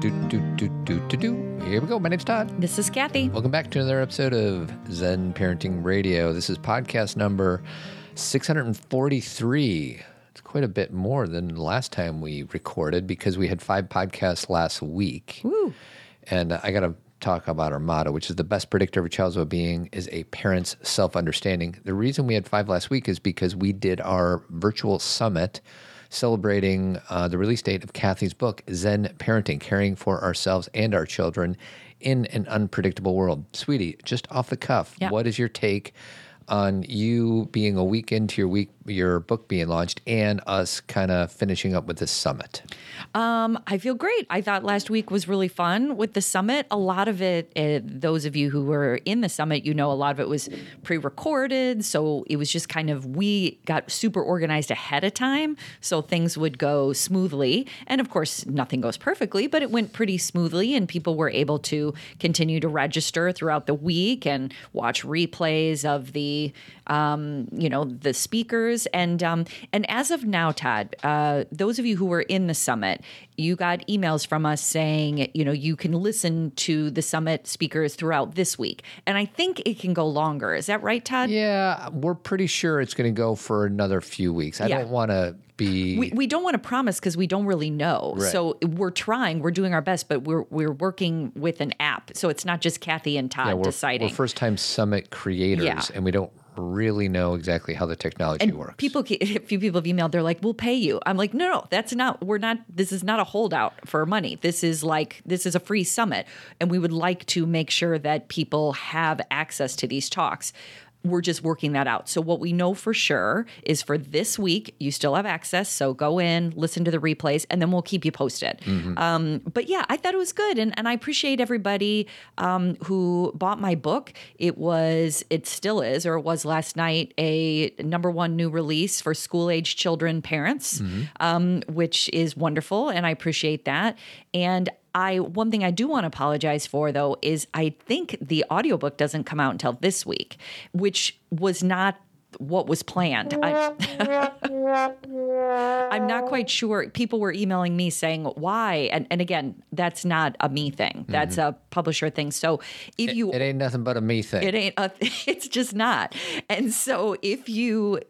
Do, do, do, do, do, do. Here we go. My name's Todd. This is Kathy. Welcome back to another episode of Zen Parenting Radio. This is podcast number 643. It's quite a bit more than last time we recorded because we had five podcasts last week. Woo. And I got to talk about our motto, which is the best predictor of a child's well being is a parent's self understanding. The reason we had five last week is because we did our virtual summit celebrating uh, the release date of Kathy's book, Zen Parenting Caring for Ourselves and Our Children in an Unpredictable World. Sweetie, just off the cuff, Yeah. what is your take? On you being a week into your week, your book being launched, and us kind of finishing up with this summit. Um, I feel great. I thought last week was really fun with the summit. A lot of it, uh, those of you who were in the summit, you know, a lot of it was pre recorded. So it was just kind of, we got super organized ahead of time. So things would go smoothly. And of course, nothing goes perfectly, but it went pretty smoothly. And people were able to continue to register throughout the week and watch replays of the, um, you know, the speakers. And, um, and as of now, Todd, uh, those of you who were in the summit, you got emails from us saying, you know, you can listen to the summit speakers throughout this week. And I think it can go longer. Is that right, Todd? Yeah, we're pretty sure it's going to go for another few weeks. I Yeah. don't want to be. We, we don't want to promise because we don't really know. Right. So we're trying, we're doing our best, but we're we're working with an app. So it's not just Kathy and Todd yeah, we're, deciding. we're first time summit creators, Yeah. and we don't really know exactly how the technology works. People, a few people have emailed. They're like, "We'll pay you." I'm like, "No, no, that's not. We're not. This is not a holdout for money. This is like this is a free summit, and we would like to make sure that people have access to these talks." We're just working that out. So what we know for sure is for this week, you still have access. So go in, listen to the replays, and then we'll keep you posted. Um, but yeah, I thought it was good, and, and I appreciate everybody um, who bought my book. It was, it still is, or it was last night, a number one new release for school age children parents, um, which is wonderful, and I appreciate that. And I one thing I do want to apologize for though is I think the audiobook doesn't come out until this week, which was not what was planned. I, I'm not quite sure. People were emailing me saying why, and, and again, that's not a me thing. That's mm-hmm. a publisher thing. So if you it ain't nothing but a me thing. it ain't a, it's just not. And so if you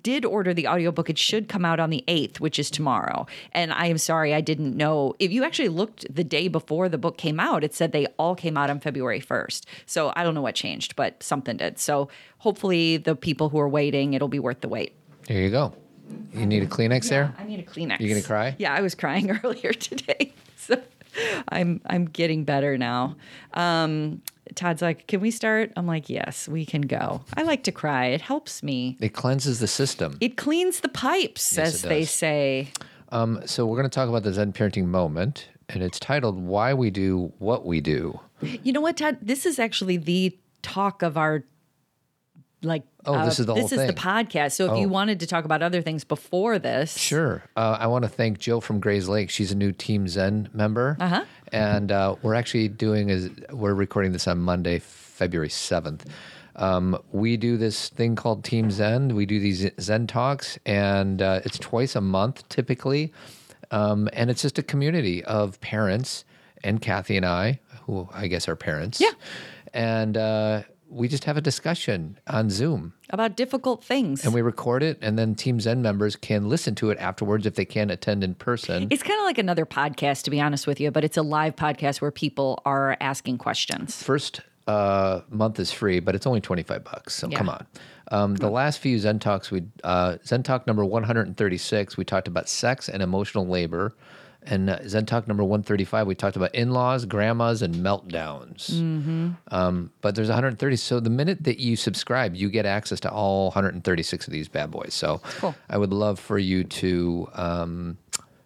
did order the audiobook, it should come out on the 8th, which is tomorrow. And I am sorry, I didn't know. If you actually looked the day before the book came out, it said they all came out on February 1st. So I don't know what changed, but something did. So hopefully, the people who are waiting, it'll be worth the wait. There you go. You need a Kleenex there? I need a Kleenex. You gonna cry? Yeah, I was crying earlier today. So I'm I'm getting better now. Um, Todd's like, "Can we start?" I'm like, "Yes, we can go." I like to cry. It helps me. It cleanses the system. It cleans the pipes, Yes, as they say. Um, so we're going to talk about the Zen parenting moment, and it's titled "Why We Do What We Do." You know what, Todd? This is actually the talk of our like. Uh, Oh, this is the whole this whole is the podcast. So if Oh. you wanted to talk about other things before this, Sure. Uh, I want to thank Jill from Grayslake. She's a new Team Zen member. Uh-huh. And uh, we're actually doing is we're recording this on Monday, February seventh. Um, we do this thing called Team Zen. We do these Zen talks, and uh, it's twice a month typically. Um, and it's just a community of parents and Kathy and I, who I guess are parents. Yeah. And uh, we just have a discussion on Zoom. about difficult things. And we record it, and then Team Zen members can listen to it afterwards if they can't attend in person. it's kind of like another podcast, to be honest with you, but it's a live podcast where people are asking questions. First uh, month is free, but it's only 25 bucks. So Yeah. come on. Um, the last few Zen Talks, we uh, Zen Talk number 136, we talked about sex and emotional labor. And uh, Zen Talk number 135, we talked about in laws, grandmas, and meltdowns. Mm-hmm. Um, but there's 130. So the minute that you subscribe, you get access to all 136 of these bad boys. So Cool. I would love for you to um,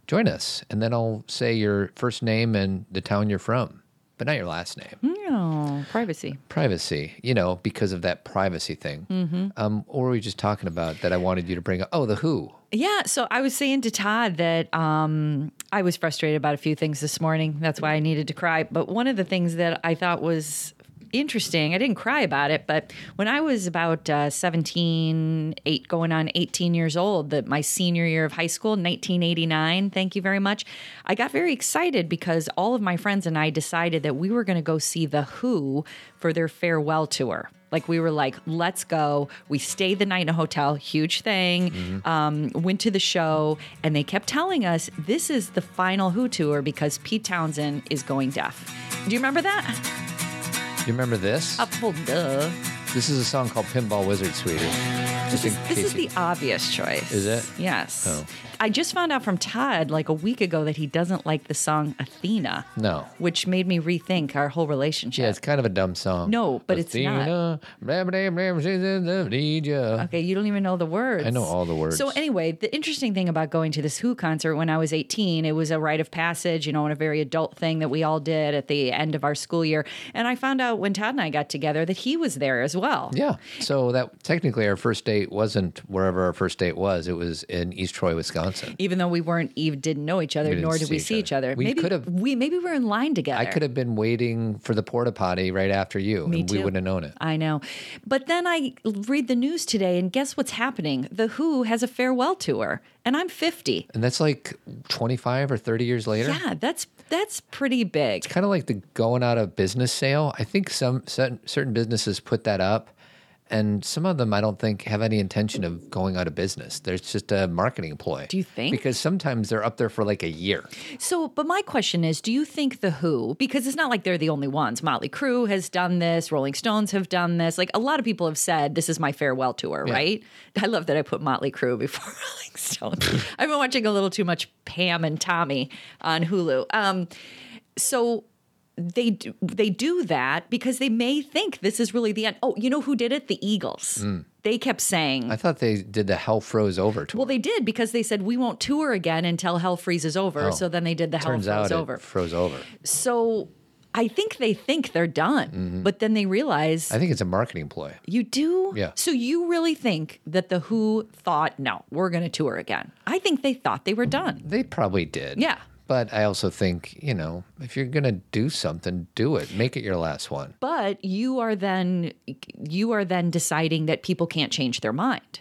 join us. And then I'll say your first name and the town you're from, but not your last name. No, privacy. Privacy, you know, because of that privacy thing. Mm-hmm. Um, or were we just talking about that? I wanted you to bring up, oh, the Who. Yeah, so I was saying to Todd that um, I was frustrated about a few things this morning. That's why I needed to cry. But one of the things that I thought was interesting. I didn't cry about it, but when I was about uh, 17, 8, going on 18 years old, that my senior year of high school, 1989, thank you very much, I got very excited because all of my friends and I decided that we were going to go see The Who for their farewell tour. Like we were like, let's go. We stayed the night in a hotel, huge thing. Um, went to the show, and they kept telling us this is the final Who tour because Pete Townshend is going deaf. Do you remember that? You remember this? Uh, well, duh. This is a song called Pinball Wizard, sweetie. Just This, is, this is the obvious choice. Is it? Yes. Oh. I just found out from Todd like a week ago that he doesn't like the song Athena. No. Which made me rethink our whole relationship. Yeah, it's kind of a dumb song. No, but it's not. Athena, blah, blah, blah, she's in need ya. Okay, you don't even know the words. I know all the words. So anyway, the interesting thing about going to this Who concert when I was 18, it was a rite of passage, you know, and a very adult thing that we all did at the end of our school year. And I found out when Todd and I got together that he was there as well. Yeah. So that technically our first date wasn't wherever our first date was. It was in East Troy, Wisconsin. Even though we weren't even didn't know each other, nor did see we see each other. other. We maybe could've- we maybe we were in line together. I could have been waiting for the porta potty right after you, Me and we wouldn't have known it. I know. But then I read the news today, and guess what's happening? The Who has a farewell tour, and I'm 50. And that's like 25 or 30 years later. Yeah, that's that's pretty big. It's kind of like the going out of business sale. I think some certain certain businesses put that up, and some of them I don't think have any intention of going out of business. There's just a marketing ploy. Do you think? Because sometimes they're up there for like a year. So, but my question is, do you think the Who, because it's not like they're the only ones. Motley Crue has done this, Rolling Stones have done this. Like a lot of people have said, this is my farewell tour, Yeah. right? I love that I put Motley Crue before Rolling Stones. I've been watching a little too much Pam and Tommy on Hulu. Um, so they do, they do that because they may think this is really the end. Oh, you know who did it? The Eagles. They kept saying, Mm. I thought they did the Hell Froze Over tour. well, they did because they said we won't tour again until Hell freezes over. Oh. So then they did the Hell Turns froze out over. it froze over. So I think they think they're done, but then they realize Mm-hmm. I think it's a marketing ploy. you do. Yeah. So you really think that the Who thought, no, we're going to tour again? I think they thought they were done. They probably did. Yeah. But I also think, you know, if you're going to do something, do it. Make it your last one. But you are then you are then deciding that people can't change their mind.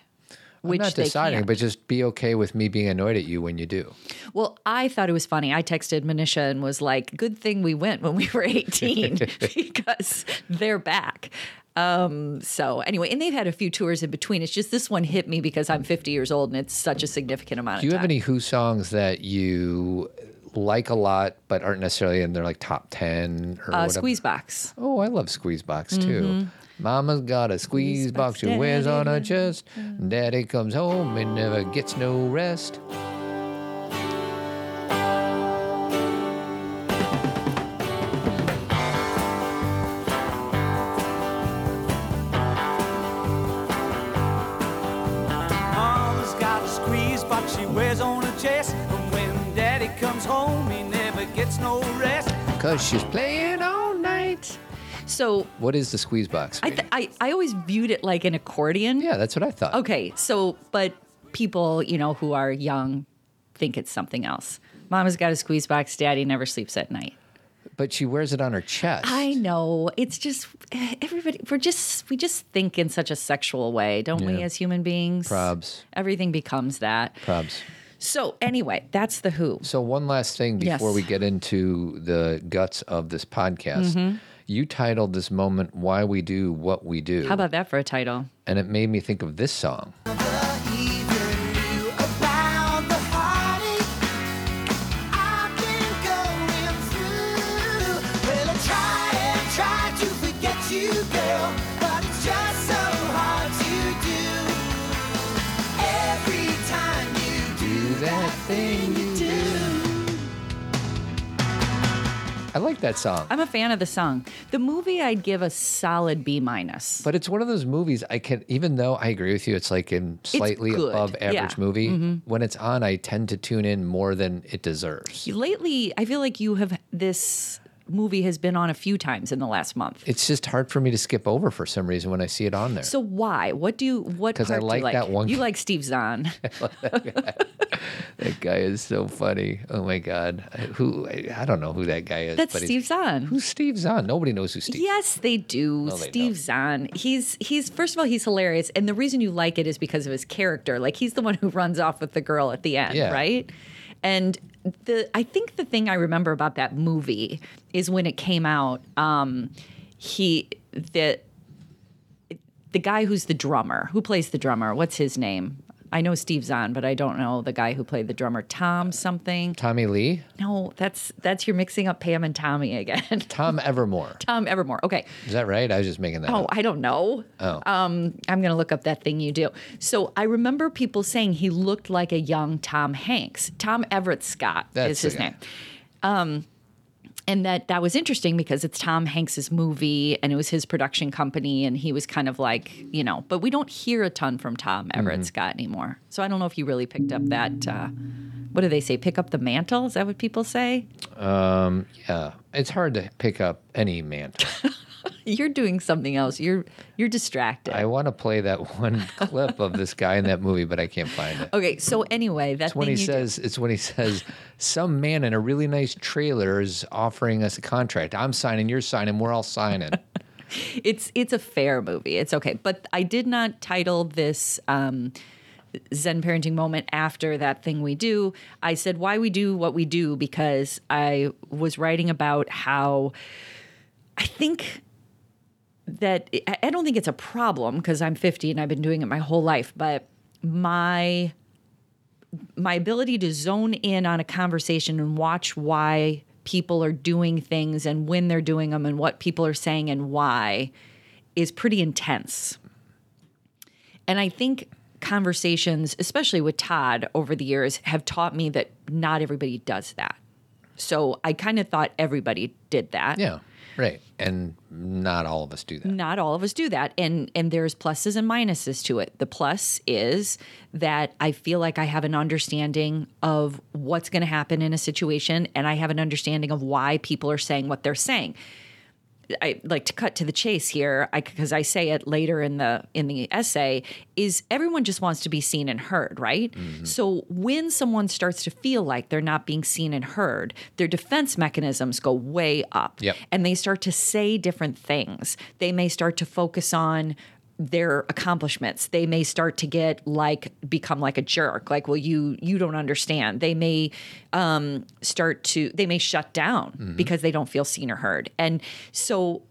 Which I'm not deciding, but just be okay with me being annoyed at you when you do. Well, I thought it was funny. I texted Manisha and was like, "Good thing we went when we were 18 because they're back." Um, so anyway, and they've had a few tours in between. It's just this one hit me because I'm 50 years old and it's such a significant amount. Do you time. have any Who songs that you like a lot, but aren't necessarily in their like top 10 or uh, whatever? squeeze box? Oh, I love Squeeze Box too. Mm-hmm. Mama's got a squeeze box she wears on her chest. Daddy comes home and never gets no rest. No rest. Because she's playing all night. So What is the squeeze box? I, th- I I always viewed it like an accordion. yeah, that's what I thought. Okay, so but people, you know, who are young think it's something else. Mama's got a squeeze box. Daddy never sleeps at night. But she wears it on her chest. I know. It's just eh, everybody. We're just we just think in such a sexual way, don't we? Yeah. As human beings, Probs. Everything becomes that. Probs. So anyway, that's the Who. So one last thing before Yes. we get into the guts of this podcast. Mm-hmm. You titled this moment "Why We Do What We Do," How about that for a title? and it made me think of this song. Like that song, I'm a fan of the song. The movie, I'd give a solid B minus. but it's one of those movies I can, even though I agree with you, it's like a slightly good, above average yeah. Mm-hmm. movie. When it's on, I tend to tune in more than it deserves. Lately, I feel like you have this movie has been on a few times in the last month. It's just hard for me to skip over for some reason when I see it on there. So why? What do you? What? 'Cause I part do you like like that one- You like Steve Zahn. that guy is so funny. Oh my god, who I don't know who that guy is. That's but Steve Zahn. Who's Steve Zahn? Nobody knows who Steve. Yes, they do. they Steve don't. Zahn. He's he's first of all he's hilarious, and the reason you like it is because of his character. Like he's the one who runs off with the girl at the end, Yeah. right? And the I think the thing I remember about that movie is when it came out. Um, he the the guy who's the drummer who plays the drummer. What's his name? I know Steve Zahn, but I don't know the guy who played the drummer. Tom something. Tommy Lee, No, that's that's you're mixing up Pam and Tommy again. Tom Evermore. Tom Evermore. Okay. Is that right? I was just making that. Oh, up. I don't know. Oh. Um, I'm going to look up that thing you do. So I remember people saying he looked like a young Tom Hanks. Tom Everett Scott That's is his name. Um, and that that was interesting because it's Tom Hanks's movie and it was his production company and he was kind of like you know but we don't hear a ton from Tom Everett Mm-hmm. Scott anymore. So I don't know if you really picked up that uh, what do they say? Pick up the mantle? Is that what people say? Um, yeah, it's hard to pick up any mantle. you're doing something else you're you're distracted I want to play that one clip of this guy in that movie, but I can't find it. okay so anyway that's when he you do- says, "It's when he says, some man in a really nice trailer is offering us a contract. I'm signing, you're signing, we're all signing." it's it's a fair movie. It's okay, but I did not title this um, Zen parenting moment after that thing we do. I said why we do what we do because I was writing about how I think that I don't think it's a problem because I'm 50 and I've been doing it my whole life, but my my ability to zone in on a conversation and watch why people are doing things and when they're doing them and what people are saying and why is pretty intense. And I think conversations, especially with Todd over the years, have taught me that not everybody does that. So I kind of thought everybody did that. yeah, right. And not all of us do that. Not all of us do that. And and there's pluses and minuses to it. The plus is that I feel like I have an understanding of what's going to happen in a situation and I have an understanding of why people are saying what they're saying. I like to cut to the chase here because I, say it later in the in the essay is everyone just wants to be seen and heard, right? Mm-hmm. So when someone starts to feel like they're not being seen and heard, their defense mechanisms go way up Yep. and they start to say different things. They may start to focus on their accomplishments. They may start to get like become like a jerk. Like, well, you you don't understand. They may um, start to they may shut down because they don't feel seen or heard. And so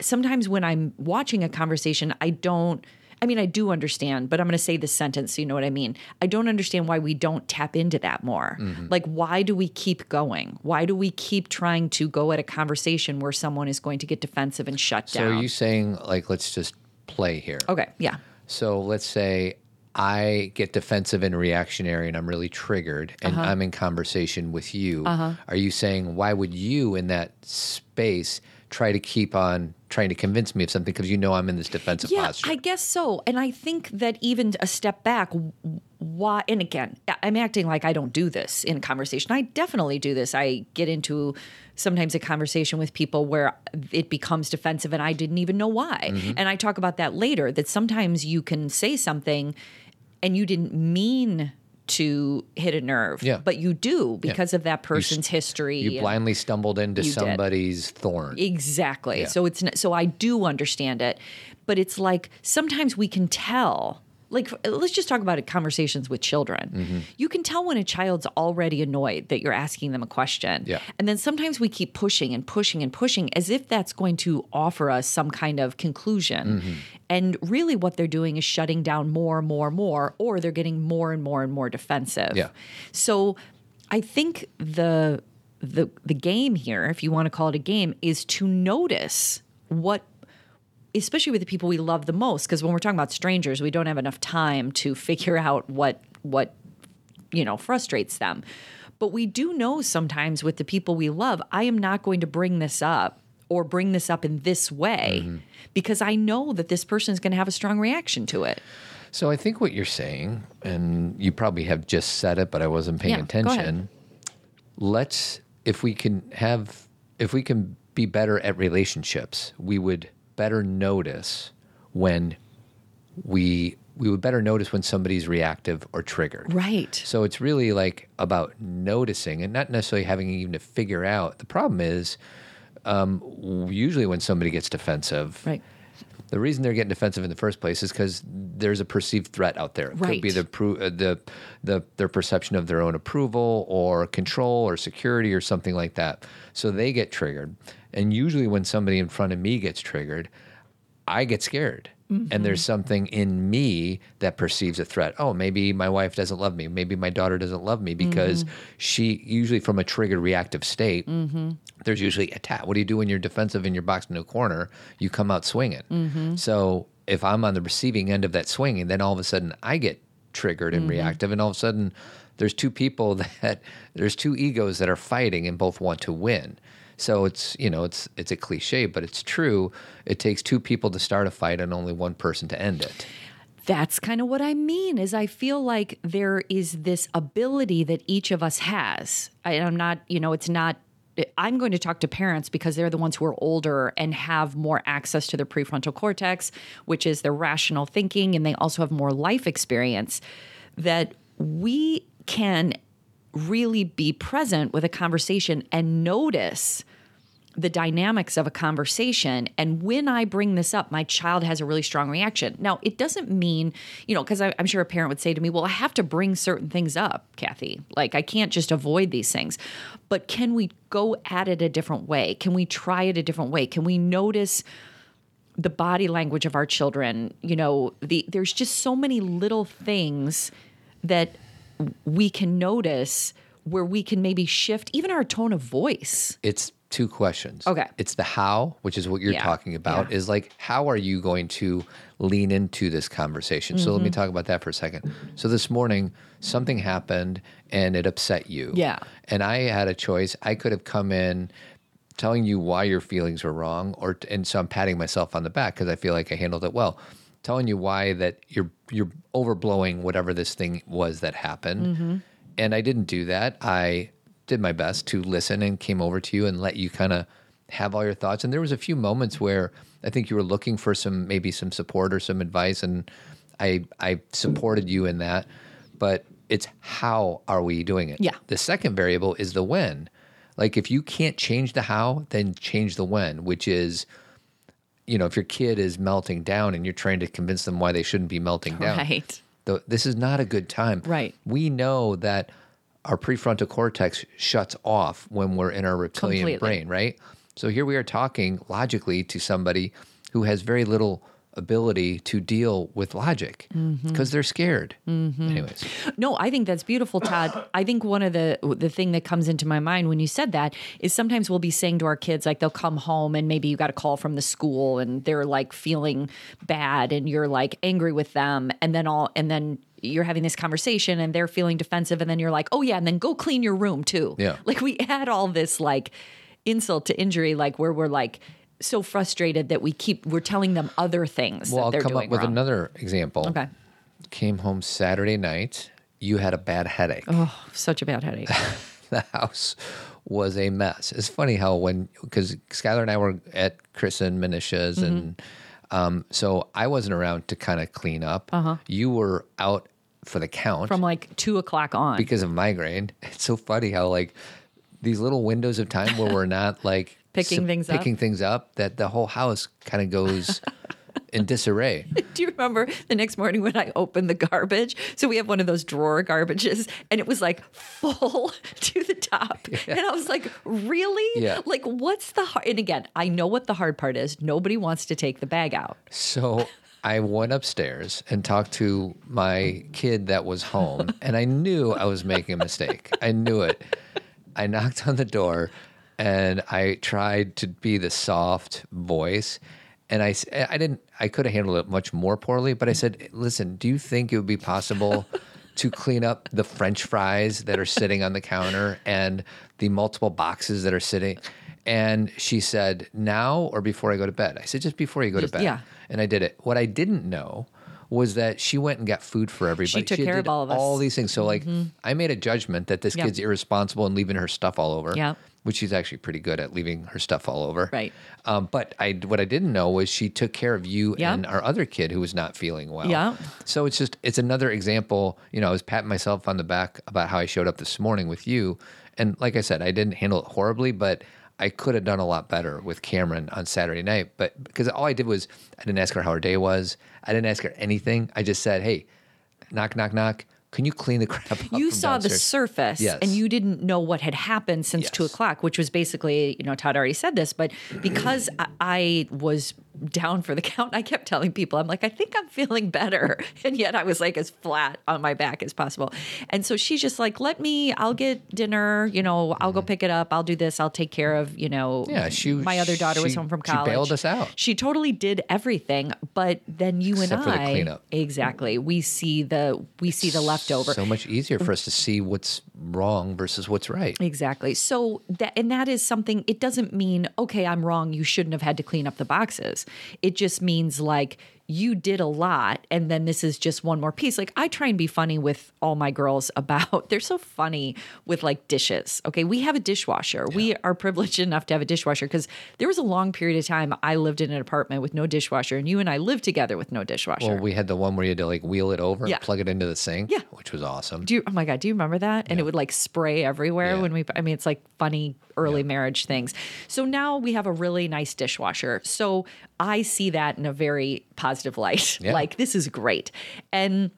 sometimes when I'm watching a conversation, I don't. I mean, I do understand, but I'm going to say this sentence so you know what I mean. I don't understand why we don't tap into that more. Like, why do we keep going? Why do we keep trying to go at a conversation where someone is going to get defensive and shut down? So are you saying like let's just play here? okay, yeah. So let's say I get defensive and reactionary and I'm really triggered and Uh-huh. I'm in conversation with you. Are you saying why would you in that space try to keep on trying to convince me of something because you know I'm in this defensive Yeah, posture? I guess so. And I think that even a step back, why, and again, I'm acting like I don't do this in conversation. I definitely do this. I get into sometimes a conversation with people where it becomes defensive and I didn't even know why. Mm-hmm. And I talk about that later that sometimes you can say something and you didn't mean to hit a nerve, Yeah. but you do because of that person's history. you blindly stumbled into You did. somebody's thorn. Exactly. Yeah. So it's so I do understand it, but it's like sometimes we can tell. Like let's just talk about it, conversations with children. Mm-hmm. You can tell when a child's already annoyed that you're asking them a question. Yeah. And then sometimes we keep pushing and pushing and pushing as if that's going to offer us some kind of conclusion. Mm-hmm. And really what they're doing is shutting down more, and more, and more, or they're getting more and more and more defensive. Yeah. So I think the the the game here, if you want to call it a game, is to notice what especially with the people we love the most because when we're talking about strangers, we don't have enough time to figure out what what you know frustrates them. But we do know sometimes with the people we love, I am not going to bring this up or bring this up in this way mm-hmm. because I know that this person is going to have a strong reaction to it. So I think what you're saying, and you probably have just said it, but I wasn't paying Yeah, attention. Let's, if we can have if we can be better at relationships, we would better notice when we we would better notice when somebody's reactive or triggered. Right. So it's really like about noticing and not necessarily having even to figure out. The problem is um, usually when somebody gets defensive, Right. the reason they're getting defensive in the first place is because there's a perceived threat out there. It could be Right. the, uh, the the their perception of their own approval or control or security or something like that. So they get triggered. And usually when somebody in front of me gets triggered, I get scared. And there's mm-hmm. something in me that perceives a threat. Oh, maybe my wife doesn't love me. Maybe my daughter doesn't love me because mm-hmm. she, usually from a triggered reactive state, mm-hmm. there's usually attack. What do you do when you're defensive and you're boxed into a corner? You come out swinging. So if I'm on the receiving end of that swinging, then all of a sudden I get triggered and reactive. And all of a sudden there's two people that, there's two egos that are fighting and both want to win. So it's you know it's it's a cliche, but it's true. It takes two people to start a fight and only one person to end it. That's kind of what I mean is I feel like there is this ability that each of us has. I, I'm not, you know, it's not I'm going to talk to parents because they're the ones who are older and have more access to their prefrontal cortex, which is their rational thinking, and they also have more life experience. That we can really be present with a conversation and notice the dynamics of a conversation. And when I bring this up, my child has a really strong reaction. Now, it doesn't mean, you know, because I'm sure a parent would say to me, well, I have to bring certain things up, Kathy. Like, I can't just avoid these things. But can we go at it a different way? Can we try it a different way? Can we notice? the body language of our children you know the there's just so many little things that we can notice where we can maybe shift even our tone of voice It's two questions. Okay. It's the how, which is what you're Yeah, talking about, yeah. is like how are you going to lean into this conversation? So Mm-hmm. let me talk about that for a second. So this morning something happened and it upset you. Yeah. And I had a choice. I could have come in telling you why your feelings were wrong or and so I'm patting myself on the back because I feel like I handled it well. Telling you why that you're you're overblowing whatever this thing was that happened. Mm-hmm. And I didn't do that. I did my best to listen and came over to you and let you kind of have all your thoughts. And there was a few moments where I think you were looking for some maybe some support or some advice and I I supported you in that. But it's how are we doing it? Yeah. The second variable is the when. Like if you can't change the how, then change the when, which is you know, if your kid is melting down and you're trying to convince them why they shouldn't be melting down. Right. th- this is not a good time. Right. We know that our prefrontal cortex shuts off when we're in our reptilian Completely. brain, right? So here we are talking logically to somebody who has very little ability to deal with logic Mm-hmm. because they're scared. Anyways, No, I think that's beautiful, Todd. I think one of the the thing that comes into my mind when you said that is sometimes we'll be saying to our kids like they'll come home and maybe you got a call from the school and they're like feeling bad and you're like angry with them and then all and then you're having this conversation and they're feeling defensive and then you're like, "Oh yeah, and then go clean your room too." Yeah. Like we add all this like insult to injury like where we're like so frustrated that we keep we're telling them other things well, I'll they're come up with wrong. another example. Okay. Came home Saturday night. You had a bad headache. Oh, such a bad headache. the house was a mess. It's funny how when because Skylar and I were at Chris and Manisha's and um, so I wasn't around to kind of clean up. Uh-huh. You were out for the count From like two o'clock on. because of migraine. It's so funny how like these little windows of time where we're not like Picking things up. picking things up that the whole house kind of goes in disarray. Do you remember the next morning when I opened the garbage? So we have one of those drawer garbages and it was like full to the top. And I was like, really? Yeah. Like, what's the hard? And again, I know what the hard part is. Nobody wants to take the bag out. So I went upstairs and talked to my kid that was home, and I knew I was making a mistake. I knew it. I knocked on the door and I tried to be the soft voice. And I, I didn't, I could have handled it much more poorly, but I said, listen, do you think it would be possible to clean up the french fries that are sitting on the counter and the multiple boxes that are sitting? And she said, now or before I go to bed? I said, just before you go to bed. yeah. And I did it. What I didn't know was that she went and got food for everybody. She took care did of all of us. Mm-hmm. All these things. So like, I made a judgment that this Yep. kid's irresponsible and leaving her stuff all over. Yep. Which she's actually pretty good at leaving her stuff all over. Right. Um, but I, what I didn't know was she took care of you Yeah. and our other kid who was not feeling well. Yeah. So it's just it's another example. You know, I was patting myself on the back about how I showed up this morning with you, and like I said, I didn't handle it horribly, but I could have done a lot better with Cameron on Saturday night. But because all I did was I didn't ask her how her day was. I didn't ask her anything. I just said, "Hey, knock, knock, knock. Can you clean the crap up?" you saw the surface Yes. and you didn't know what had happened since two o'clock, which was basically, you know, Todd already said this, but because I, I was down for the count, I kept telling people, I'm like, I think I'm feeling better. And yet I was like as flat on my back as possible. And so she's just like, let me, I'll get dinner, you know, I'll go pick it up. I'll do this. I'll take care of, you know, Mm-hmm. Yeah, she- my other daughter was home from she college. bailed us out. She totally did everything. But then you Except and I, cleanup. exactly, we see the, we see the leftover. So much easier for us to see what's wrong versus what's right. Exactly. So that and that is something it doesn't mean okay, I'm wrong, you shouldn't have had to clean up the boxes. It just means like you did a lot and then this is just one more piece. Like I try and be funny with all my girls about they're so funny with like dishes. Okay, we have a dishwasher. We are privileged enough to have a dishwasher because there was a long period of time I lived in an apartment with no dishwasher and you and I lived together with no dishwasher. Well, we had the one where you had to like wheel it over Yeah. and plug it into the sink, Yeah. which was awesome. Do you, oh my god, do you remember that? And it would like spray everywhere Yeah. when we. I mean, it's like funny early marriage things. So now we have a really nice dishwasher. So I see that in a very positive light. Yeah. Like this is great, and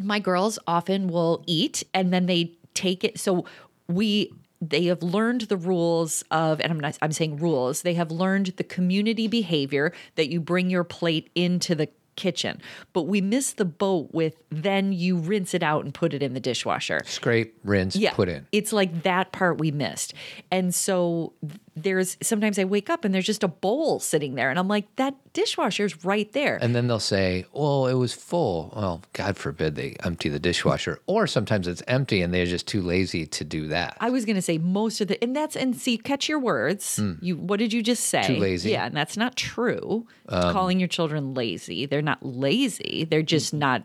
my girls often will eat and then they take it. So we they have learned the rules of and I'm not I'm saying rules. They have learned the community behavior that you bring your plate into the kitchen. But we miss the boat with then you rinse it out and put it in the dishwasher. Scrape, rinse, Yeah. put in. It's like that part we missed. And so there's sometimes I wake up and there's just a bowl sitting there and I'm like that dishwasher's right there. And then they'll say, "Well, it was full." Well, God forbid they empty the dishwasher, or sometimes it's empty and they're just too lazy to do that. I was going to say most of the, and that's and see, catch your words. You, what did you just say? Too lazy. Um, Yeah, and that's not true. Calling your children lazy, they're not lazy. They're just not.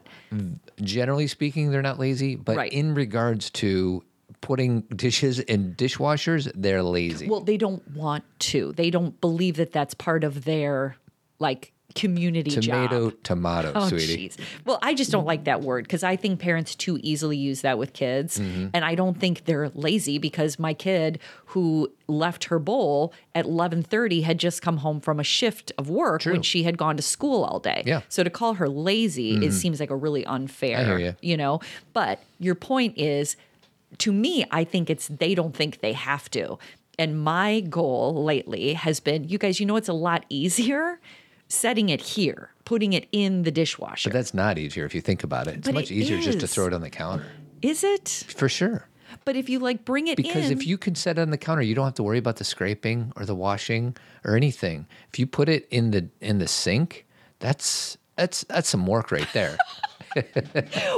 Generally speaking, they're not lazy, but Right. in regards to putting dishes in dishwashers, they're lazy. Well, they don't want to. They don't believe that that's part of their like community tomato, job. tomato, Oh, sweetie. jeez. Well, I just don't like that word because I think parents too easily use that with kids. Mm-hmm. And I don't think they're lazy because my kid who left her bowl at 11:30 had just come home from a shift of work when she had gone to school all day. Yeah. Mm-hmm. So to call her lazy, it seems like a really unfair, I hear ya. know. But your point is to me, I think it's they don't think they have to. And my goal lately has been, you guys, you know, it's a lot easier setting it here, putting it in the dishwasher. But that's not easier if you think about it. It's But much it easier just to throw it on the counter. Is it? For sure. But if you like bring it Because in, if you can set it on the counter, you don't have to worry about the scraping or the washing or anything. If you put it in the in the sink, that's that's that's some work right there.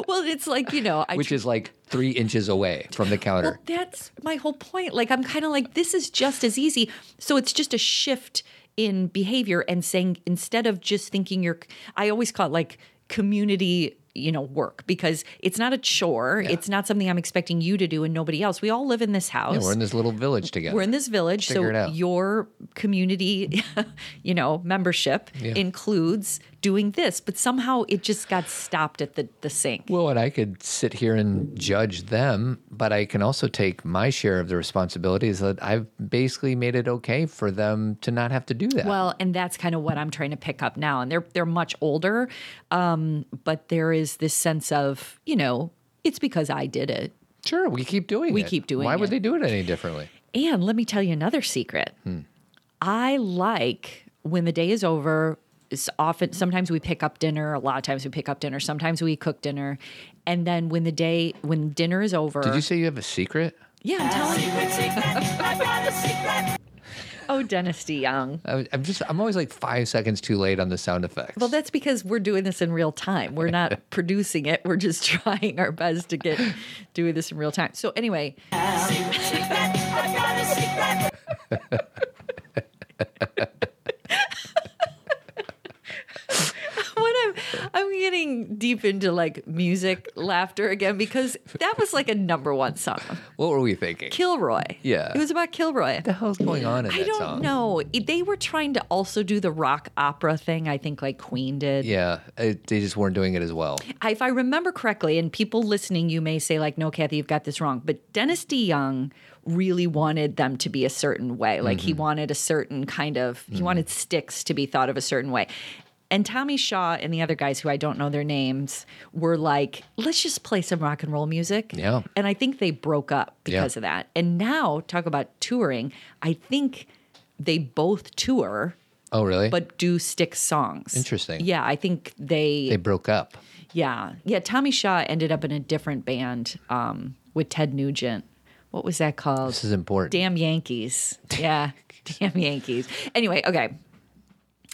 well, it's like you know, I which is like three inches away from the counter. Well, that's my whole point. Like, I'm kind of like, this is just as easy. So it's just a shift in behavior and saying, instead of just thinking you're, I always call it like community, you know, work because it's not a chore. It's not something I'm expecting you to do and nobody else. We all live in this house. Yeah, we're in this little village together. We're in this village, Figure so your community, you know, membership Yeah. includes doing this, but somehow it just got stopped at the the sink. well, and I could sit here and judge them, but I can also take my share of the responsibilities that I've basically made it okay for them to not have to do that. Well, and that's kind of what I'm trying to pick up now. And they're they're much older, um, but there is this sense of you know it's because I did it. sure, we keep doing We it. We keep doing it. Why would they do it any differently? And let me tell you another secret. I like when the day is over. It's often sometimes we pick up dinner. A lot of times we pick up dinner. Sometimes we cook dinner, and then when the day when dinner is over, Did you say you have a secret? yeah, I'm telling you. Oh, Dennis DeYoung I, I'm just I'm always like five seconds too late on the sound effects. Well, that's because we're doing this in real time. We're not producing it. We're just trying our best to get doing this in real time. So anyway, what I'm I'm getting deep into like music laughter again because that was like a number one song. What were we thinking? Kilroy. Yeah. It was about Kilroy. what the hell's going on in I that don't song? know. They were trying to also do the rock opera thing. I think like Queen did. Yeah, it, they just weren't doing it as well. if I remember correctly, and people listening, you may say like, "No, Kathy, you've got this wrong." But Dennis DeYoung really wanted them to be a certain way. Like he mm-hmm. wanted a certain kind of he mm. wanted Styx to be thought of a certain way. And Tommy Shaw and the other guys who I don't know their names were like, let's just play some rock and roll music. Yeah. And I think they broke up because Yeah. of that. And now, talk about touring, I think they both tour Oh, really? but do Styx songs. Interesting. Yeah, I think they they broke up. yeah. Yeah. Tommy Shaw ended up in a different band um, with Ted Nugent. What was that called? This is important. Damn Yankees. Yeah. Damn Yankees. Anyway, okay.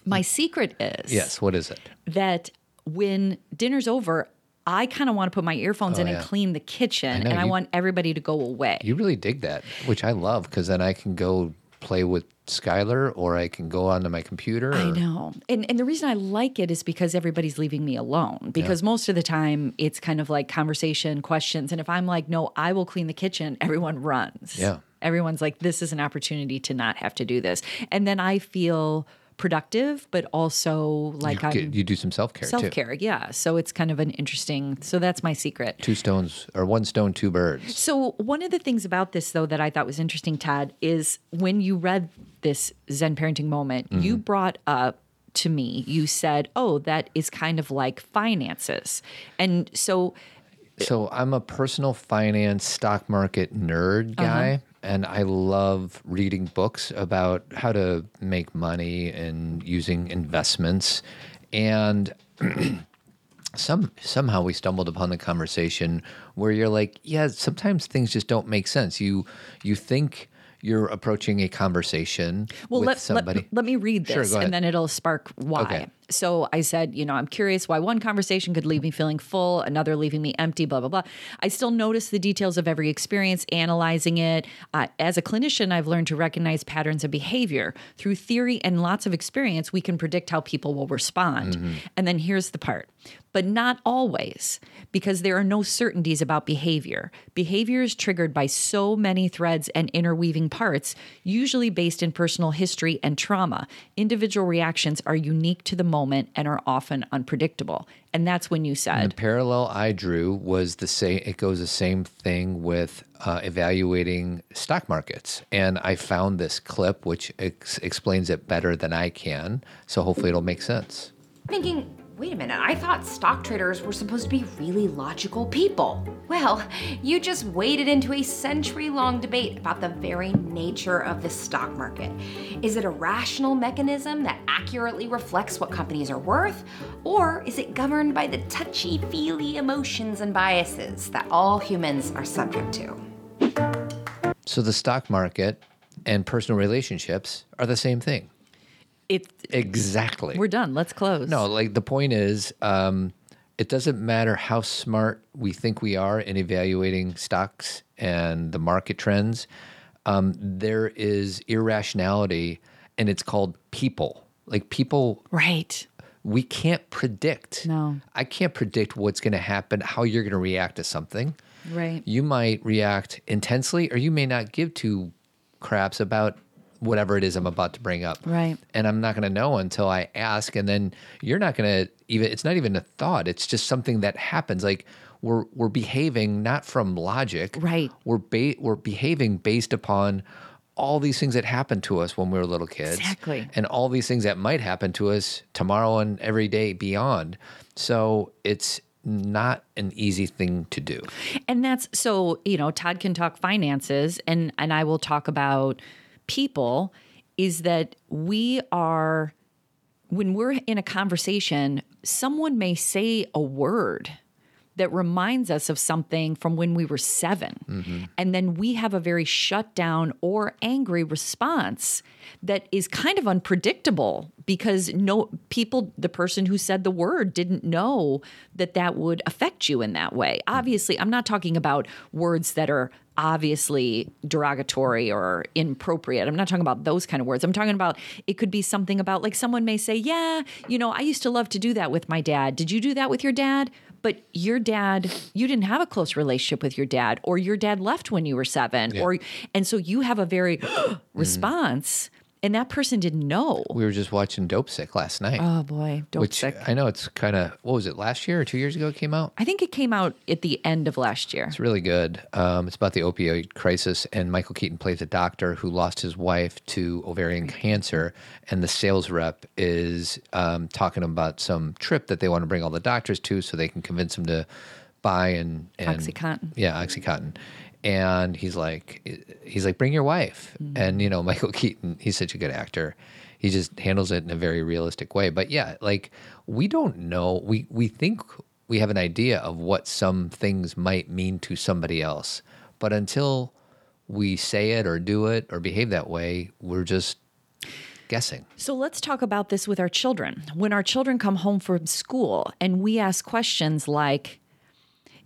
My secret is Yes. What is it? that when dinner's over, I kind of want to put my earphones oh, in Oh, yeah. and clean the kitchen, know, and I you- want everybody to go away. You really dig that, which I love because then I can go play with Skylar or I can go onto my computer. I know. And and the reason I like it is because everybody's leaving me alone. Because most of the time it's kind of like conversation, questions. And if I'm like, no, I will clean the kitchen, everyone runs. Yeah. Everyone's like, this is an opportunity to not have to do this. And then I feel productive, but also like you, I'm get- you do some self care self care. Yeah. So it's kind of an interesting so that's my secret. Two stones or one stone, two birds. So, one of the things about this, though, that I thought was interesting, Todd, is when you read this Zen parenting moment, Mm-hmm. you brought up to me, you said, Oh, that is kind of like finances. And so, So I'm a personal finance stock market nerd Uh-huh. guy, and I love reading books about how to make money and using investments. And some somehow we stumbled upon the conversation where you're like, yeah, sometimes things just don't make sense. You you think you're approaching a conversation well, with let, somebody. let, let me read this ahead. and then it'll spark why. Okay. So I said, you know, I'm curious why one conversation could leave me feeling full, another leaving me empty, blah, blah, blah. I still notice the details of every experience, analyzing it. Uh, as a clinician, I've learned to recognize patterns of behavior. Through theory and lots of experience, we can predict how people will respond. Mm-hmm. And then here's the part, but not always, because there are no certainties about behavior. Behavior is triggered by so many threads and interweaving parts, usually based in personal history and trauma. Individual reactions are unique to the moment and are often unpredictable. And that's when you said The parallel I drew was the same. It goes the same thing with uh, evaluating stock markets, and I found this clip which ex- explains it better than I can. So hopefully it'll make sense. Thinking, wait a minute, I thought stock traders were supposed to be really logical people. Well, you just waded into a century long debate about the very nature of the stock market. Is it a rational mechanism that accurately reflects what companies are worth? Or is it governed by the touchy feely emotions and biases that all humans are subject to? So the stock market and personal relationships are the same thing. It, Exactly. we're done. Let's close. No, like the point is, um, it doesn't matter how smart we think we are in evaluating stocks and the market trends. Um, there is irrationality, and it's called people. Like people, Right. we can't predict. No. I can't predict what's going to happen, how you're going to react to something. Right. You might react intensely, or you may not give two craps about whatever it is I'm about to bring up. Right. And I'm not going to know until I ask. And then you're not going to even, it's not even a thought. It's just something that happens. Like we're, we're behaving not from logic. Right. We're, ba- we're behaving based upon all these things that happened to us when we were little kids. Exactly. And all these things that might happen to us tomorrow and every day beyond. So it's not an easy thing to do. And that's so, you know, Todd can talk finances and and I will talk about people is that we are when we're in a conversation, someone may say a word that reminds us of something from when we were 7 mm-hmm. And then we have a very shut down or angry response that is kind of unpredictable because no people the person who said the word didn't know that that would affect you in that way. Mm-hmm. Obviously, I'm not talking about words that are obviously derogatory or inappropriate. I'm not talking about those kind of words. I'm talking about it could be something about like someone may say, "Yeah, you know, I used to love to do that with my dad. Did you do that with your dad?" But your dad, you didn't have a close relationship with your dad, or your dad left when you were seven, or and so you have a very response, and that person didn't know. We were just watching Dopesick last night, Oh boy, dope which sick. I know it's kind of what was it last year or two years ago? It came out. I think it came out at the end of last year. It's really good. Um, it's about the opioid crisis, and Michael Keaton plays a doctor who lost his wife to ovarian cancer, and the sales rep is um, talking about some trip that they want to bring all the doctors to, so they can convince them to buy and, and Oxycontin. Yeah, OxyContin. And he's like, he's like, bring your wife. Mm-hmm. And you know, Michael Keaton, he's such a good actor. He just handles it in a very realistic way. But yeah, like we don't know. We we think we have an idea of what some things might mean to somebody else, but until we say it or do it or behave that way, we're just guessing. So let's talk about this with our children. When our children come home from school and we ask questions like,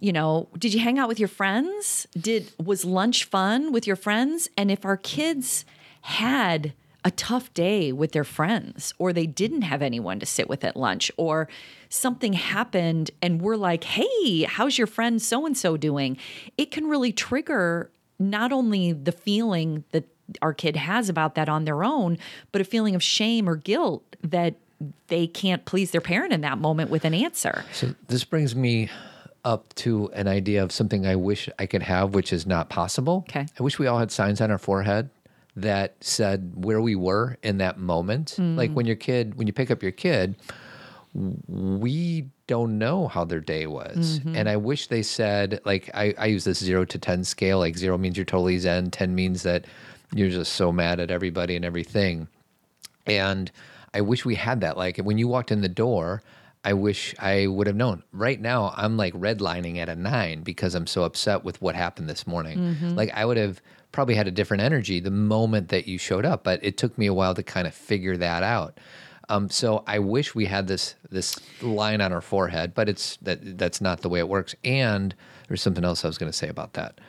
you know, did you hang out with your friends? Did was lunch fun with your friends? And if our kids had a tough day with their friends or they didn't have anyone to sit with at lunch or something happened and we're like, "Hey, how's your friend so and so doing?" It can really trigger not only the feeling that our kid has about that on their own, but a feeling of shame or guilt that they can't please their parent in that moment with an answer. So this brings me up to an idea of something I wish I could have, which is not possible. Okay. I wish we all had signs on our forehead that said where we were in that moment. Mm. Like when your kid, when you pick up your kid, we don't know how their day was. Mm-hmm. And I wish they said, like, I, I use this zero to 10 scale. Like, zero means you're totally zen, 10 means that you're just so mad at everybody and everything. And I wish we had that. Like when you walked in the door, I wish I would have known. Right now, I'm like redlining at a nine because I'm so upset with what happened this morning. Like I would have probably had a different energy the moment that you showed up, but it took me a while to kind of figure that out. Um, so I wish we had this this line on our forehead, but it's that that's not the way it works. And there's something else I was going to say about that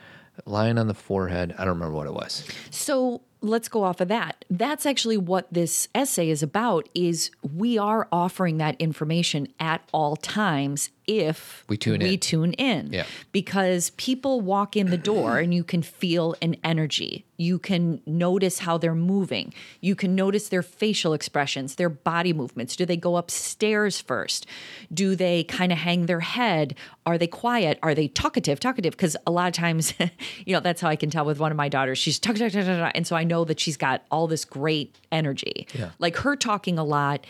line on the forehead. I don't remember what it was. So let's go off of that. That's actually what this essay is about is we are offering that information at all times if We tune we in. tune in. Yeah. Because people walk in the door and you can feel an energy. You can notice how they're moving. You can notice their facial expressions, their body movements. Do they go upstairs first? Do they kind of hang their head? Are they quiet? Are they talkative? Talkative? Because a lot of times, you know, that's how I can tell with one of my daughters. She's talk, talk, talk, talk, talk, and so I know that she's got all this great energy. Yeah. Like her talking a lot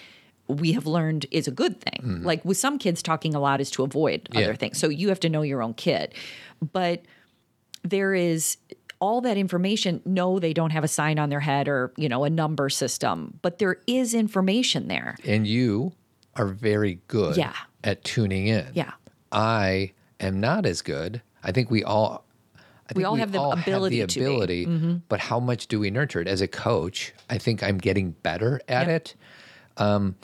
we have learned is a good thing. Like with some kids, talking a lot is to avoid Yeah. other things. So you have to know your own kid. But there is all that information. No, they don't have a sign on their head or, you know, a number system, but there is information there. and you are very good Yeah. at tuning in. Yeah. I am not as good. I think we all I think all have the ability the to be. Mm-hmm. but how much do we nurture it? As a coach, I think I'm getting better at Yep. it. Um,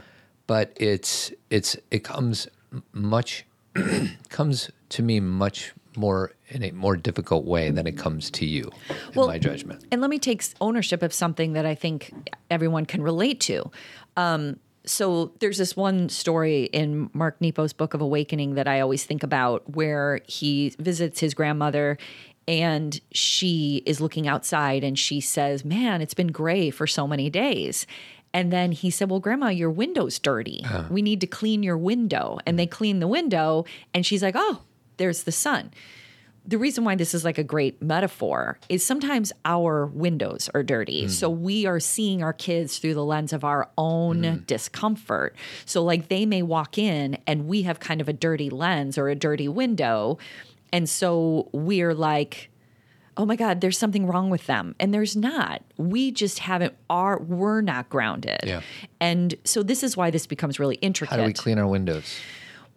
but it's it's it comes much comes to me much more in a more difficult way than it comes to you, in my judgment. And let me take ownership of something that I think everyone can relate to. Um, so there's this one story in Mark Nepo's Book of Awakening that I always think about where he visits his grandmother and she is looking outside and she says, Man, it's been gray for so many days. And then he said, Well, Grandma, your window's dirty. Uh. We need to clean your window. And they clean the window. And she's like, Oh, there's the sun the reason why this is like a great metaphor is sometimes our windows are dirty. Hmm. So we are seeing our kids through the lens of our own hmm. discomfort. So, like, they may walk in and we have kind of a dirty lens or a dirty window. And so we're like, oh my God, there's something wrong with them. And there's not. We just haven't, are, we're not grounded. Yeah. And so this is why this becomes really intricate. How do we clean our windows?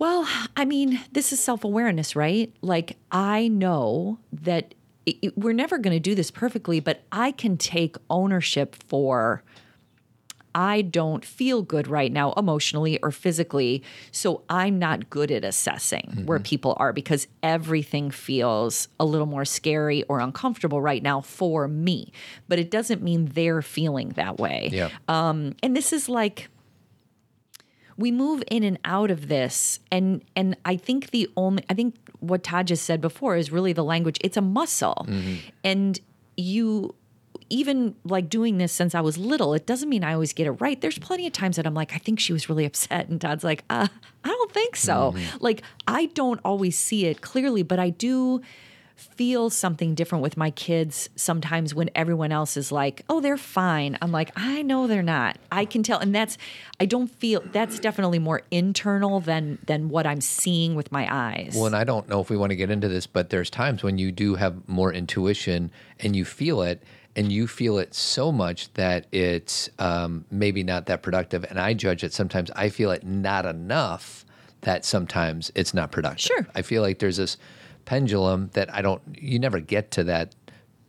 Well, I mean, this is self awareness, right? Like, I know that it, it- we're never going to do this perfectly, but I can take ownership for I don't feel good right now emotionally or physically. So I'm not good at assessing where people are because everything feels a little more scary or uncomfortable right now for me. But it doesn't mean they're feeling that way. Yeah. Um, and this is like we move in and out of this and and i think the only i think what todd has said before is really the language it's a muscle and you even like doing this since i was little it doesn't mean i always get it right there's plenty of times that i'm like i think she was really upset and todd's like uh, i don't think so like i don't always see it clearly but i do feel something different with my kids sometimes when everyone else is like, oh, they're fine. I'm like, I know they're not. I can tell. And that's I don't feel that's definitely more internal than than what I'm seeing with my eyes. Well, and I don't know if we want to get into this, but there's times when you do have more intuition and you feel it, and you feel it so much that it's um, maybe not that productive. And I judge it sometimes. I feel it not enough that sometimes it's not productive. Sure. I feel like there's this pendulum that I don't. You never get to that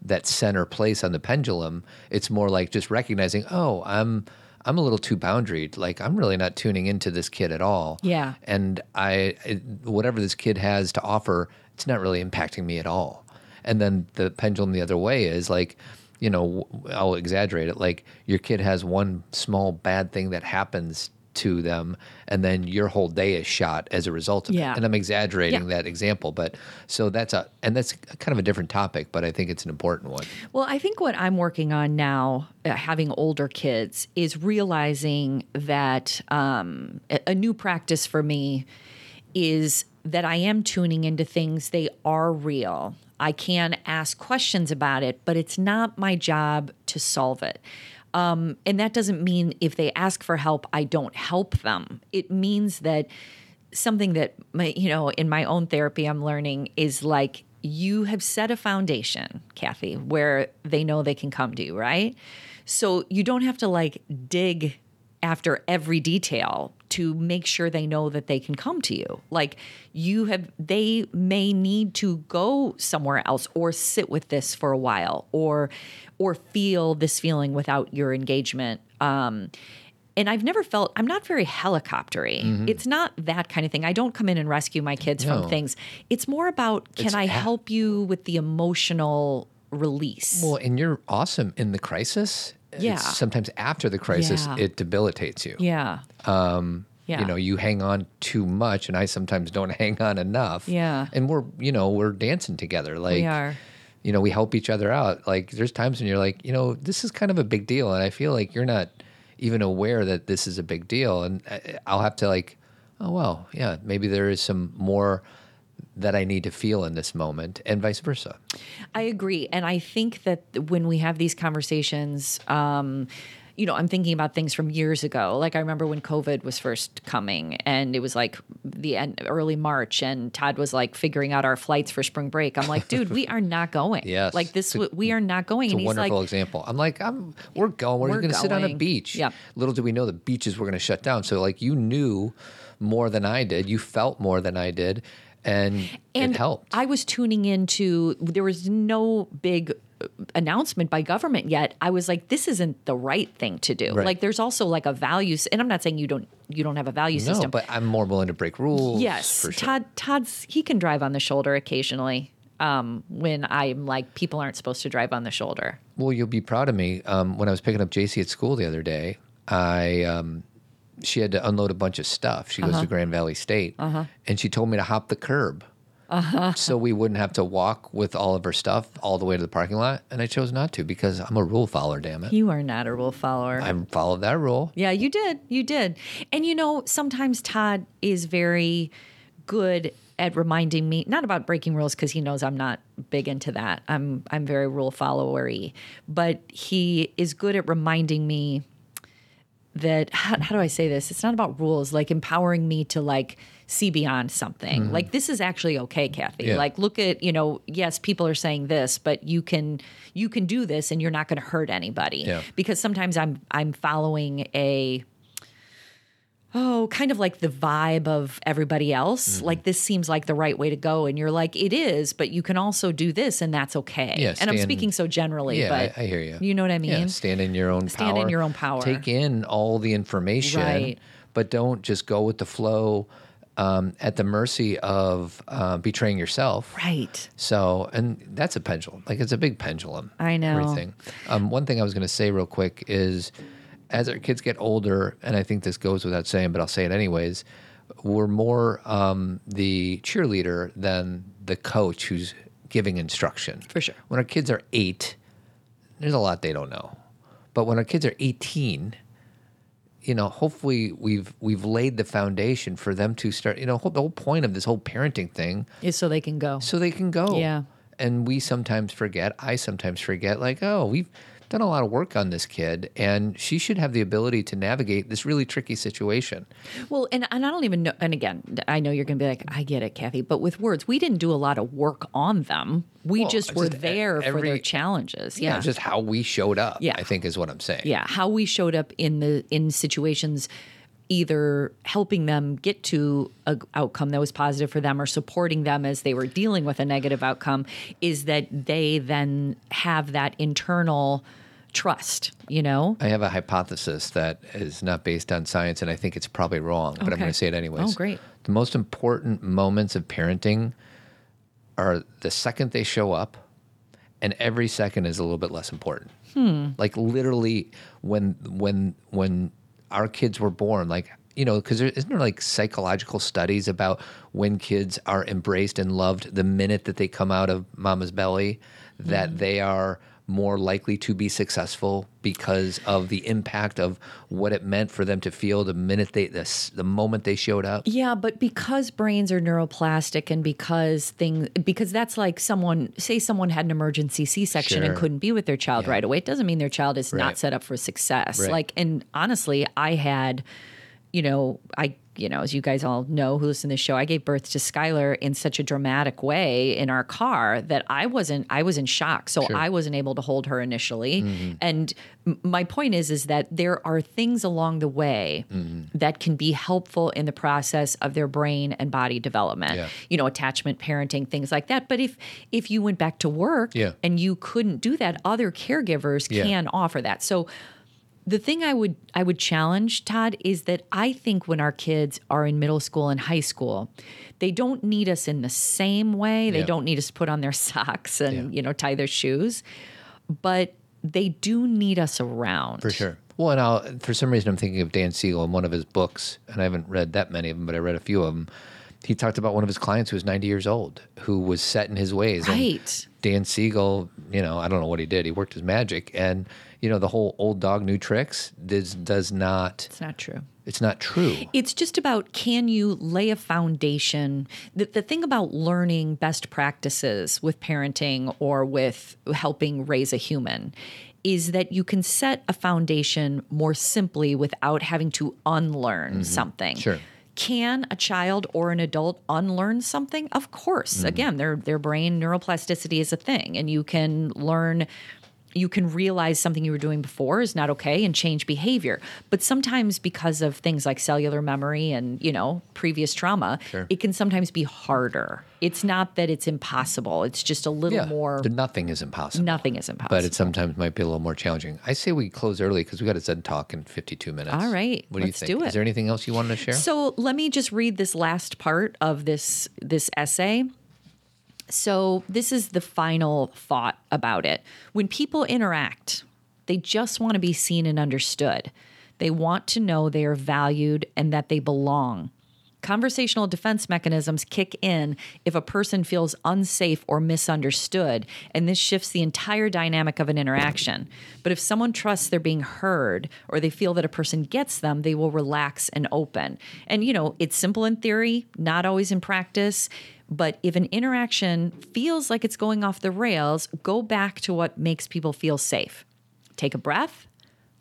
that center place on the pendulum. It's more like just recognizing, oh, I'm. I'm a little too boundaried. Like I'm really not tuning into this kid at all Yeah. and I it, whatever this kid has to offer, it's not really impacting me at all. And then the pendulum the other way is like, you know, I'll exaggerate it. Like your kid has one small bad thing that happens to them, and then your whole day is shot as a result of Yeah. it. And I'm exaggerating Yeah. that example, but so that's a and that's kind of a different topic, but I think it's an important one. Well, I think what I'm working on now, uh, having older kids, is realizing that um, a, a new practice for me is that I am tuning into things, they are real. I can ask questions about it, but it's not my job to solve it. Um, and that doesn't mean if they ask for help, I don't help them. It means that something that my, you know in my own therapy I'm learning is like you have set a foundation, Kathy, where they know they can come to you, right? So you don't have to like dig after every detail to make sure they know that they can come to you. Like you have they may need to go somewhere else or sit with this for a while or or feel this feeling without your engagement. Um and I've never felt I'm not very helicoptery. It's not that kind of thing. I don't come in and rescue my kids No. from things. It's more about can It's I help you with the emotional release? Well, and you're awesome in the crisis. Yeah. sometimes after the crisis, Yeah. it debilitates you. yeah. Um yeah. you know you hang on too much and i sometimes don't hang on enough Yeah. and we're you know we're dancing together like are. you know we help each other out like there's times when you're like you know this is kind of a big deal and i feel like you're not even aware that this is a big deal and i'll have to like oh well yeah maybe there is some more that i need to feel in this moment and vice versa I agree. And I think that when we have these conversations, um, you know, I'm thinking about things from years ago. Like I remember when COVID was first coming, and it was like the end, early March, and Todd was like figuring out our flights for spring break. I'm like, dude, we are not going. Yes. like this, w- we are not going. It's and a wonderful like, example. I'm like, I'm we're going. We're, We're going to sit on a beach. Yeah. Little do we know the beaches were going to shut down. So like you knew more than I did. You felt more than I did, and, and it helped. I was tuning into. There was no big uh, announcement by government yet. I was like, this isn't the right thing to do. Right. Like, there's also like a values, and I'm not saying you don't you don't have a value no, system. but I'm more willing to break rules. Yes, sure. Todd. Todd's he can drive on the shoulder occasionally. Um, when I'm like, people aren't supposed to drive on the shoulder. Well, you'll be proud of me. Um, when I was picking up JC at school the other day, I um, she had to unload a bunch of stuff. She Uh-huh. goes to Grand Valley State, and she told me to hop the curb. Uh-huh. So we wouldn't have to walk with all of her stuff all the way to the parking lot, and I chose not to because I'm a rule follower. Damn it, You are not a rule follower. I followed that rule. yeah, you did. You did. And you know, sometimes Todd is very good at reminding me not about breaking rules because he knows I'm not big into that. I'm I'm very rule followery, but he is good at reminding me that how, how do I say this? It's not about rules, like empowering me to like see beyond something. Mm-hmm. Like this is actually okay, Kathy. Yeah. Like look at, you know, yes, people are saying this, but you can you can do this and you're not going to hurt anybody. Yeah. Because sometimes I'm I'm following a oh, kind of like the vibe of everybody else. Mm-hmm. Like this seems like the right way to go, and you're like, it is, but you can also do this, and that's okay. Yeah, and I'm speaking so generally, Yeah, but I, I hear you. You know what I mean? Yeah, stand in your own Stand power. in your own power. Take in all the information, Right. but don't just go with the flow um, at the mercy of uh, betraying yourself. Right. So, and that's a pendulum. Like it's a big pendulum. I know. Everything. Um, one thing I was going to say real quick is as our kids get older, and I think this goes without saying, but I'll say it anyways, we're more um, the cheerleader than the coach who's giving instruction. For sure. When our kids are eight, there's a lot they don't know. But when our kids are 18, you know, hopefully we've we've laid the foundation for them to start. You know, the whole point of this whole parenting thing Is so they can go. so they can go. Yeah. And we sometimes forget, I sometimes forget, like, oh, we've done a lot of work on this kid, and she should have the ability to navigate this really tricky situation. Well, and, and I don't even know. And again, I know you're going to be like, I get it, Kathy. But with words, we didn't do a lot of work on them. We Well, just were just there for their challenges. Yeah. Yeah. Just how we showed up, Yeah. I think is what I'm saying. yeah. How we showed up in the in situations, either helping them get to a outcome that was positive for them or supporting them as they were dealing with a negative outcome, is that they then have that internal trust. You know. I have a hypothesis that is not based on science, and I think it's probably wrong, but I'm going to say it anyways. Oh, great. The most important moments of parenting are the second they show up, and every second is a little bit less important. Hmm. Like literally, when when when our kids were born, like you know, because there isn't there like psychological studies about when kids are embraced and loved the minute that they come out of mama's belly, that Hmm. they are more likely to be successful because of the impact of what it meant for them to feel the minute they the, the moment they showed up. Yeah, but because brains are neuroplastic and because things because that's like someone say someone had an emergency C-section and couldn't be with their child Yeah. right away, it doesn't mean their child is Right. not set up for success. Right. Like and honestly, I had you know, I you know, as you guys all know who listen to this show, I gave birth to Skylar in such a dramatic way in our car that I wasn't I was in shock. So Sure. I wasn't able to hold her initially. Mm-hmm. And m- my point is is that there are things along the way Mm-hmm. that can be helpful in the process of their brain and body development. Yeah. You know, attachment parenting, things like that. But if if you went back to work Yeah. and you couldn't do that, other caregivers Yeah. can offer that. So the thing I would I would challenge Todd is that I think when our kids are in middle school and high school, they don't need us in the same way. They Yeah. don't need us to put on their socks and Yeah. you know tie their shoes, but they do need us around. For sure. Well, and I'll, for some reason, I'm thinking of Dan Siegel in one of his books, and I haven't read that many of them, but I read a few of them. He talked about one of his clients who was 90 years old, who was set in his ways. and Right. Dan Siegel, you know, I don't know what he did. He worked his magic, and you know, the whole old dog, new tricks does mm-hmm. does not. It's not true. It's not true. It's just about can you lay a foundation? The, the thing about learning best practices with parenting or with helping raise a human is that you can set a foundation more simply without having to unlearn mm-hmm. something. Sure. Can a child or an adult unlearn something? Of course. Mm-hmm. Again, their their brain neuroplasticity is a thing and you can learn you can realize something you were doing before is not okay and change behavior. But sometimes because of things like cellular memory and, you know, previous trauma, Sure. it can sometimes be harder. It's not that it's impossible. It's just a little Yeah, more nothing is impossible. nothing is impossible. But it sometimes might be a little more challenging. I say we close early because we got a Zen talk in 52 minutes. All right, What do let's you think? do it. Is there anything else you wanted to share? So let me just read this last part of this this essay. So this is the final thought about it. When people interact, they just want to be seen and understood. They want to know they are valued and that they belong. Conversational defense mechanisms kick in if a person feels unsafe or misunderstood, and this shifts the entire dynamic of an interaction. But if someone trusts they're being heard or they feel that a person gets them, they will relax and open. And, you know, it's simple in theory, not always in practice. But if an interaction feels like it's going off the rails, go back to what makes people feel safe. Take a breath,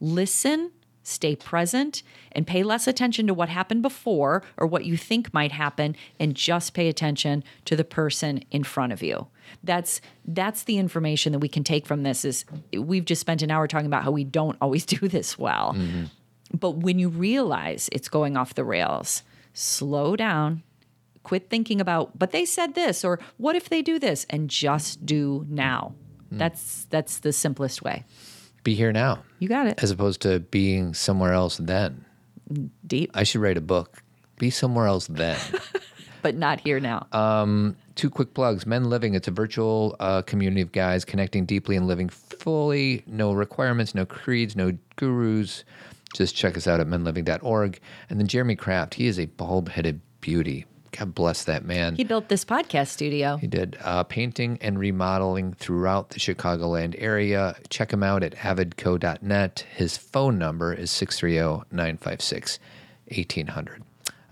listen, stay present, and pay less attention to what happened before or what you think might happen, and just pay attention to the person in front of you. That's that's the information that we can take from this. Is we've just spent an hour talking about how we don't always do this well. Mm-hmm. But when you realize it's going off the rails, slow down, quit thinking about, but they said this, or what if they do this, and just do now. That's that's the simplest way. Be here now, You got it. as opposed to being somewhere else then. Deep, I should write a book. Be somewhere else then. but not here now. Two quick plugs. Men Living, it's a virtual uh, community of guys connecting deeply and living fully. No requirements, no creeds, no gurus. Just check us out at menliving.org. And then Jeremy Kraft, he is a bald headed beauty. God bless that man. he built this podcast studio. He did uh, painting and remodeling throughout the Chicagoland area. Check him out at avidco.net. His phone number is 630 956 1800.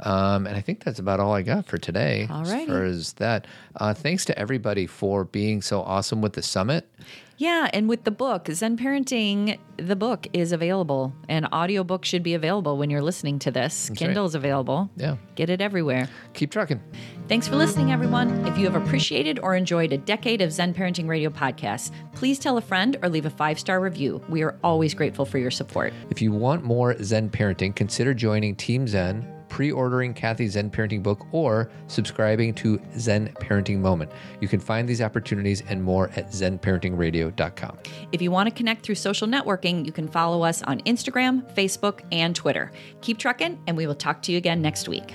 Um, and I think that's about all I got for today. All right. As far as that, uh, thanks to everybody for being so awesome with the summit. Yeah, and with the book, Zen Parenting, the book is available. An audiobook should be available when you're listening to this. right. Kindle is available. Yeah. Get it everywhere. Keep trucking. Thanks for listening, everyone. If you have appreciated or enjoyed a decade of Zen Parenting Radio podcasts, please tell a friend or leave a five star review. We are always grateful for your support. If you want more Zen parenting, consider joining Team Zen, pre ordering Kathy's Zen parenting book, or subscribing to Zen Parenting Moment. You can find these opportunities and more at zenparentingradio.com. If you want to connect through social networking, you can follow us on Instagram, Facebook, and Twitter. Keep trucking, and we will talk to you again next week.